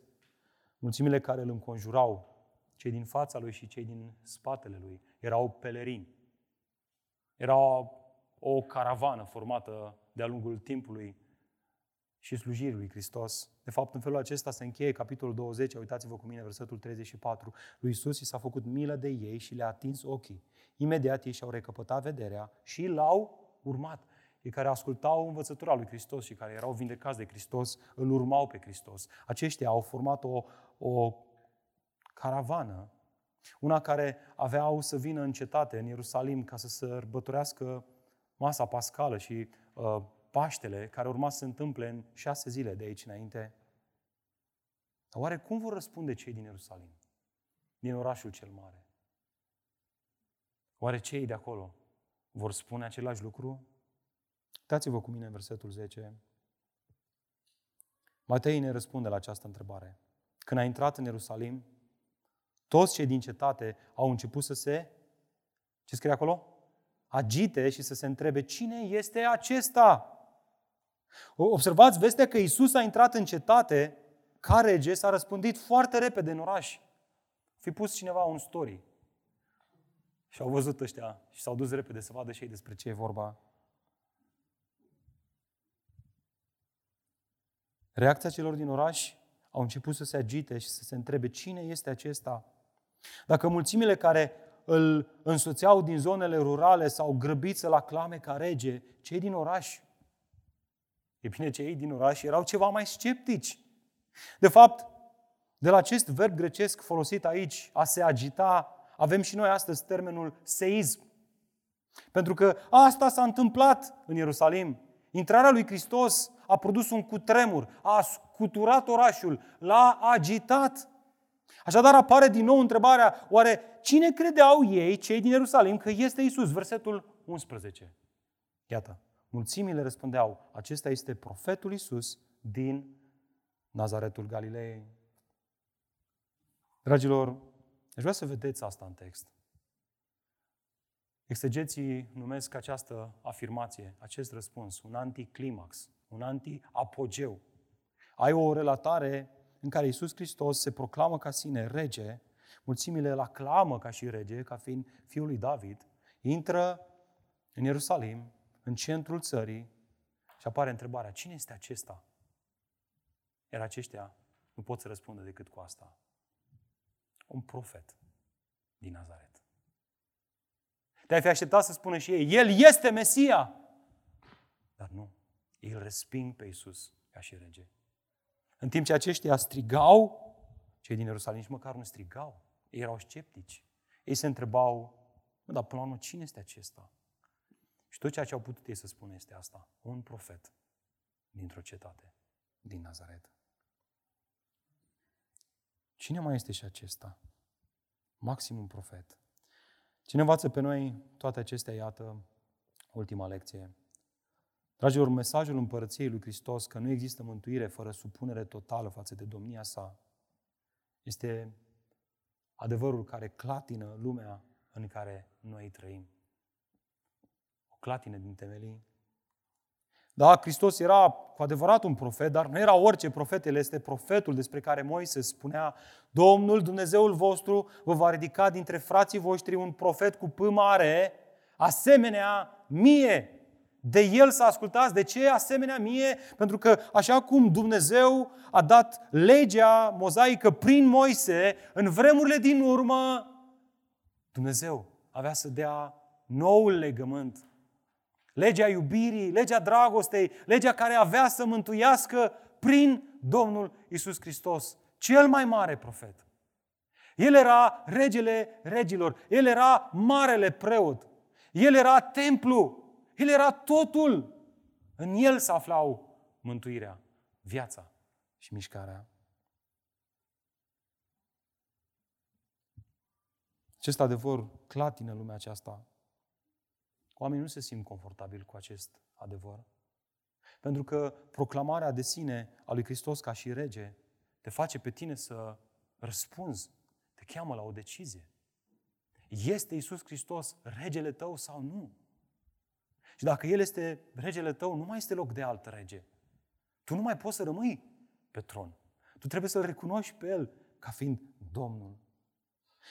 mulțimile care îl înconjurau, cei din fața lui și cei din spatele lui, erau pelerini. Era o caravană formată de-a lungul timpului și slujirii lui Hristos. De fapt, în felul acesta se încheie capitolul 20, uitați-vă cu mine, versetul 34. Lui Isus i s-a făcut milă de ei și le-a atins ochii. Imediat ei și-au recăpătat vederea și l-au urmat. Ei care ascultau învățătura lui Hristos și care erau vindecați de Hristos, îl urmau pe Hristos. Aceștia au format o, o caravană, una care aveau să vină în cetate, în Ierusalim, ca să sărbătorească masa pascală și uh, Paștele, care urma să se întâmple în șase zile de aici înainte. Oare cum vor răspunde cei din Ierusalim, din orașul cel mare? Oare cei de acolo vor spune același lucru? Uitați-vă cu mine în versetul 10. Matei ne răspunde la această întrebare. Când a intrat în Ierusalim, toți cei din cetate au început să se, ce scrie acolo? Agite și să se întrebe, cine este acesta? Observați vestea că Isus a intrat în cetate ca rege, s-a răspândit foarte repede în oraș. Fi pus cineva un story. Și au văzut ăștia și s-au dus repede să vadă și ei despre ce e vorba. Reacția celor din oraș au început să se agite și să se întrebe cine este acesta. Dacă mulțimile care îl însoțeau din zonele rurale s-au grăbit să-l aclame ca rege, cei din oraș E bine, cei din oraș erau ceva mai sceptici. De fapt, de la acest verb grecesc folosit aici, a se agita, avem și noi astăzi termenul seism. Pentru că asta s-a întâmplat în Ierusalim. Intrarea lui Hristos a produs un cutremur, a scuturat orașul, l-a agitat. Așadar apare din nou întrebarea, oare cine credeau ei, cei din Ierusalim, că este Isus? Versetul 11. Iată. Mulțimile răspundeau, acesta este profetul Isus din Nazaretul Galilei. Dragilor, aș vrea să vedeți asta în text. Exegeții numesc această afirmație, acest răspuns, un anticlimax, un anti-apogeu. Ai o relatare în care Isus Hristos se proclamă ca sine rege, mulțimile îl aclamă ca și rege, ca fiind fiul lui David, intră în Ierusalim, în centrul țării și apare întrebarea, cine este acesta? Iar aceștia nu pot să răspundă decât cu asta. Un profet din Nazaret. Te-ai fi așteptat să spună și ei, El este Mesia! Dar nu. Ei îl resping pe Iisus ca și rege. În timp ce aceștia strigau, cei din Ierusalim nici măcar nu strigau. Ei erau sceptici. Ei se întrebau, dar până la urmă, cine este acesta? Și tot ceea ce au putut ei să spună este asta. Un profet dintr-o cetate din Nazaret. Cine mai este și acesta? Maxim un profet. Cine învață pe noi toate acestea, iată, ultima lecție. Dragilor, mesajul împărăției lui Hristos că nu există mântuire fără supunere totală față de domnia sa este adevărul care clatină lumea în care noi trăim clatine din temelii. Da, Hristos era cu adevărat un profet, dar nu era orice profet, el este profetul despre care Moise spunea Domnul Dumnezeul vostru vă va ridica dintre frații voștri un profet cu P mare, asemenea mie. De el să ascultați. De ce asemenea mie? Pentru că așa cum Dumnezeu a dat legea mozaică prin Moise, în vremurile din urmă, Dumnezeu avea să dea noul legământ legea iubirii, legea dragostei, legea care avea să mântuiască prin Domnul Isus Hristos, cel mai mare profet. El era regele regilor. El era marele preot. El era templu. El era totul. În el se aflau mântuirea, viața și mișcarea. Acest adevăr clatină lumea aceasta. Oamenii nu se simt confortabil cu acest adevăr. Pentru că proclamarea de sine a lui Hristos ca și rege te face pe tine să răspunzi, te cheamă la o decizie. Este Isus Hristos regele tău sau nu? Și dacă El este regele tău, nu mai este loc de alt rege. Tu nu mai poți să rămâi pe tron. Tu trebuie să-L recunoști pe El ca fiind Domnul.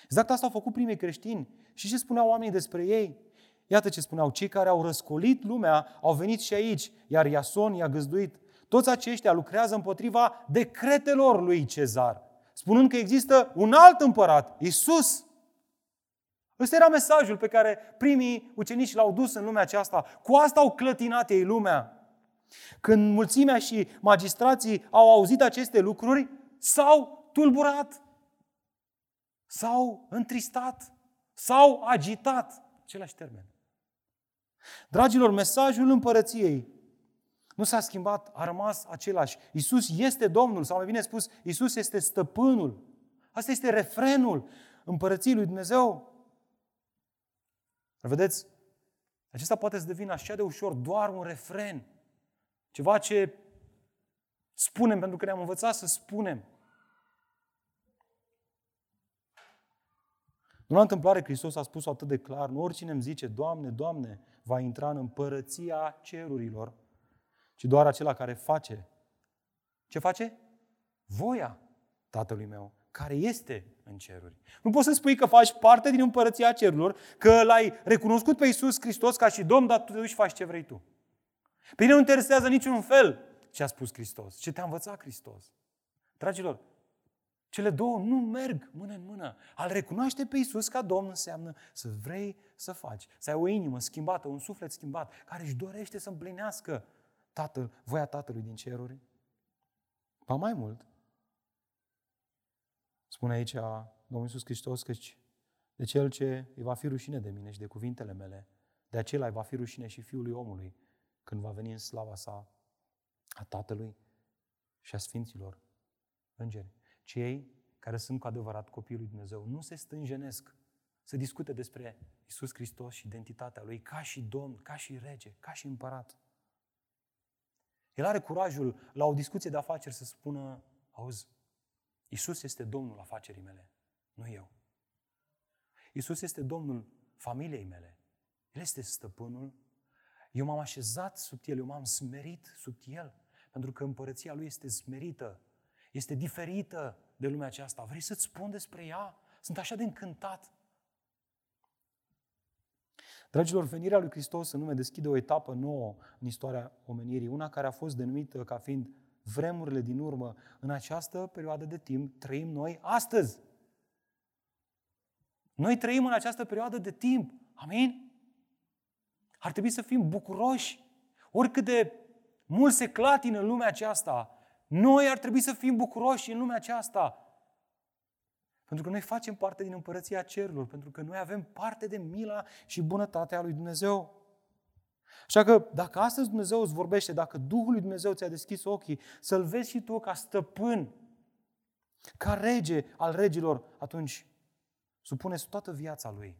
Exact asta au făcut primii creștini. Și ce spuneau oamenii despre ei? Iată ce spuneau, cei care au răscolit lumea au venit și aici, iar Iason i-a găzduit. Toți aceștia lucrează împotriva decretelor lui Cezar, spunând că există un alt împărat, Isus. Ăsta era mesajul pe care primii ucenici l-au dus în lumea aceasta. Cu asta au clătinat ei lumea. Când mulțimea și magistrații au auzit aceste lucruri, s-au tulburat, s-au întristat, s-au agitat. Același termen. Dragilor, mesajul împărăției nu s-a schimbat, a rămas același. Isus este Domnul, sau mai bine spus, Isus este stăpânul. Asta este refrenul împărăției lui Dumnezeu. Vedeți? Acesta poate să devină așa de ușor doar un refren. Ceva ce spunem pentru că ne-am învățat să spunem. Nu la întâmplare Hristos a spus atât de clar, nu oricine îmi zice, Doamne, Doamne, va intra în împărăția cerurilor, ci doar acela care face. Ce face? Voia Tatălui meu, care este în ceruri. Nu poți să spui că faci parte din împărăția cerurilor, că l-ai recunoscut pe Iisus Hristos ca și Domn, dar tu te duci și faci ce vrei tu. Pe tine nu interesează niciun fel ce a spus Hristos, ce te-a învățat Hristos. Dragilor, cele două nu merg mână în mână. Al recunoaște pe Iisus ca Domn înseamnă să vrei să faci, să ai o inimă schimbată, un suflet schimbat, care își dorește să împlinească Tatăl, voia Tatălui din ceruri. Pa mai mult, spune aici Domnul Iisus Hristos că de cel ce îi va fi rușine de mine și de cuvintele mele, de acela îi va fi rușine și Fiului omului când va veni în slava sa a Tatălui și a Sfinților Îngeri. Cei care sunt cu adevărat copiii lui Dumnezeu nu se stânjenesc să discute despre Isus Hristos și identitatea Lui ca și Domn, ca și Rege, ca și Împărat. El are curajul la o discuție de afaceri să spună, auzi, Isus este Domnul afacerii mele, nu eu. Isus este Domnul familiei mele. El este stăpânul. Eu m-am așezat sub El, eu m-am smerit sub El, pentru că împărăția Lui este smerită, este diferită de lumea aceasta. Vrei să-ți spun despre ea? Sunt așa de încântat. Dragilor, venirea lui Hristos în lume deschide o etapă nouă în istoria omenirii, una care a fost denumită ca fiind vremurile din urmă. În această perioadă de timp trăim noi astăzi. Noi trăim în această perioadă de timp. Amin? Ar trebui să fim bucuroși. Oricât de mult se clatină în lumea aceasta, noi ar trebui să fim bucuroși în lumea aceasta. Pentru că noi facem parte din împărăția cerurilor, pentru că noi avem parte de mila și bunătatea lui Dumnezeu. Așa că dacă astăzi Dumnezeu îți vorbește, dacă Duhul lui Dumnezeu ți-a deschis ochii, să-L vezi și tu ca stăpân, ca rege al regilor, atunci supune toată viața Lui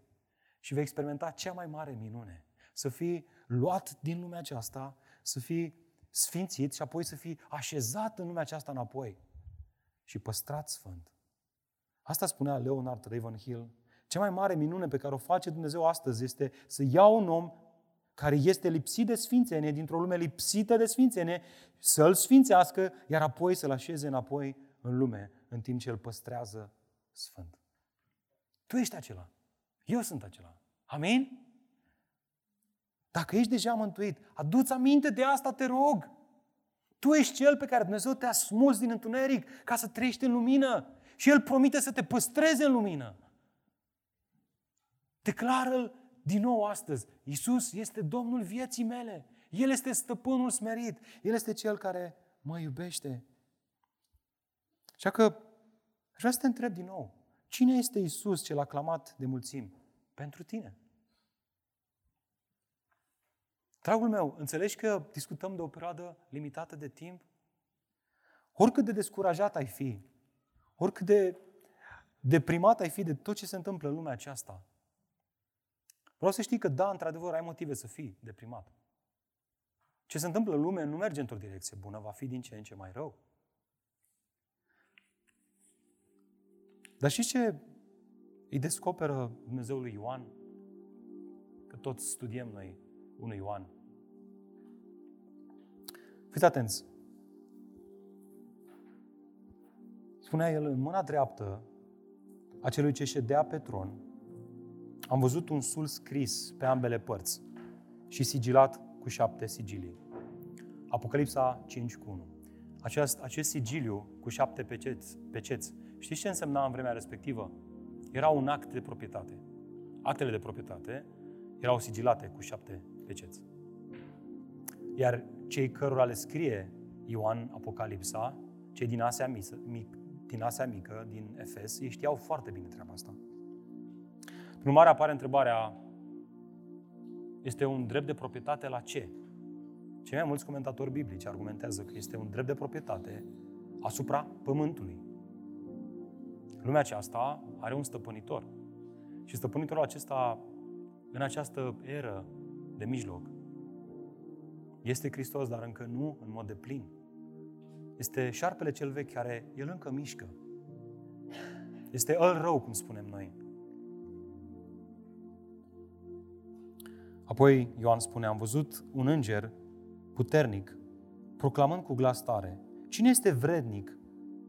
și vei experimenta cea mai mare minune. Să fii luat din lumea aceasta, să fii sfințit și apoi să fii așezat în lumea aceasta înapoi și păstrat sfânt. Asta spunea Leonard Ravenhill. Cea mai mare minune pe care o face Dumnezeu astăzi este să ia un om care este lipsit de sfințenie, dintr-o lume lipsită de sfințenie, să-l sfințească, iar apoi să-l așeze înapoi în lume, în timp ce îl păstrează sfânt. Tu ești acela. Eu sunt acela. Amin? Dacă ești deja mântuit, adu-ți aminte de asta, te rog. Tu ești cel pe care Dumnezeu te-a smuls din întuneric ca să trăiești în lumină. Și El promite să te păstreze în lumină. Declară-L din nou astăzi. Iisus este Domnul vieții mele. El este stăpânul smerit. El este Cel care mă iubește. Așa că aș vrea să te întreb din nou. Cine este Isus cel aclamat de mulțimi? Pentru tine. Dragul meu, înțelegi că discutăm de o perioadă limitată de timp? Oricât de descurajat ai fi, oricât de deprimat ai fi de tot ce se întâmplă în lumea aceasta, vreau să știi că da, într-adevăr, ai motive să fii deprimat. Ce se întâmplă în lume nu merge într-o direcție bună, va fi din ce în ce mai rău. Dar și ce îi descoperă Dumnezeul lui Ioan? Că tot studiem noi unui Ioan. Fiți atenți. Spunea el, în mâna dreaptă a celui ce ședea pe tron, am văzut un sul scris pe ambele părți și sigilat cu șapte sigilii. Apocalipsa 5 cu 1. Acest, acest sigiliu cu șapte peceți, peceți, știți ce însemna în vremea respectivă? Era un act de proprietate. Actele de proprietate erau sigilate cu șapte peceți. Iar cei cărora le scrie Ioan Apocalipsa, cei din Asia, mic, din Asia Mică, din Efes, ei știau foarte bine treaba asta. Prin urmare apare întrebarea, este un drept de proprietate la ce? Cei mai mulți comentatori biblici argumentează că este un drept de proprietate asupra pământului. Lumea aceasta are un stăpânitor. Și stăpânitorul acesta, în această eră de mijloc, este Hristos, dar încă nu în mod de plin. Este șarpele cel vechi care el încă mișcă. Este îl rău, cum spunem noi. Apoi Ioan spune, am văzut un înger puternic, proclamând cu glas tare, cine este vrednic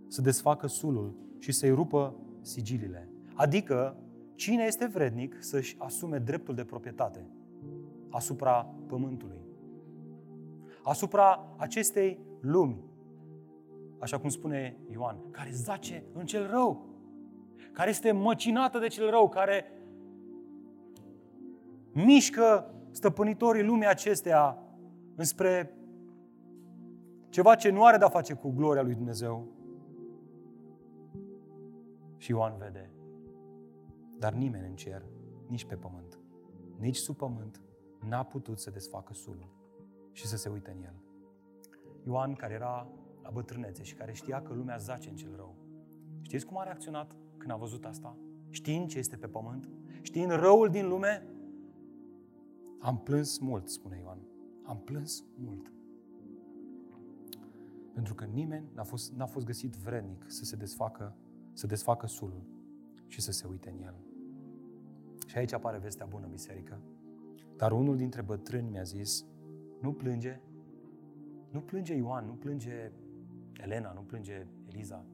să desfacă sulul și să-i rupă sigilile? Adică, cine este vrednic să-și asume dreptul de proprietate asupra pământului? Asupra acestei lumi, așa cum spune Ioan, care zace în cel rău, care este măcinată de cel rău, care mișcă stăpânitorii lumii acestea înspre ceva ce nu are de-a face cu gloria lui Dumnezeu. Și Ioan vede, dar nimeni în cer, nici pe pământ, nici sub pământ, n-a putut să desfacă sulul și să se uite în el. Ioan, care era la bătrânețe și care știa că lumea zace în cel rău. Știți cum a reacționat când a văzut asta? Știind ce este pe pământ? Știind răul din lume? Am plâns mult, spune Ioan. Am plâns mult. Pentru că nimeni n-a fost, n-a fost găsit vrednic să se desfacă, să desfacă sulul și să se uite în el. Și aici apare vestea bună, biserică. Dar unul dintre bătrâni mi-a zis, nu plânge, nu plânge Ioan, nu plânge Elena, nu plânge Eliza.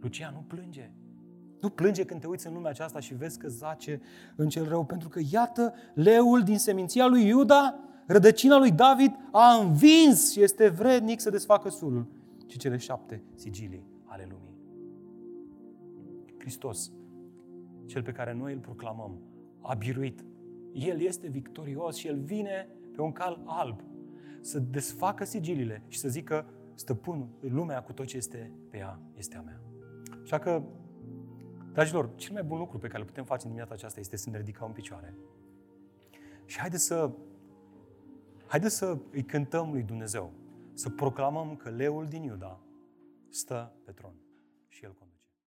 Lucia, nu plânge. Nu plânge când te uiți în lumea aceasta și vezi că zace în cel rău, pentru că iată, leul din seminția lui Iuda, rădăcina lui David, a învins și este vrednic să desfacă sulul și cele șapte sigilii ale lumii. Hristos, cel pe care noi îl proclamăm, a biruit. El este victorios și El vine pe un cal alb să desfacă sigilile și să zică stăpânul, lumea cu tot ce este pe ea, este a mea. Așa că Dragilor, cel mai bun lucru pe care îl putem face în dimineața aceasta este să ne ridicăm în picioare. Și haideți să, haideți să îi cântăm lui Dumnezeu, să proclamăm că leul din Iuda stă pe tron și el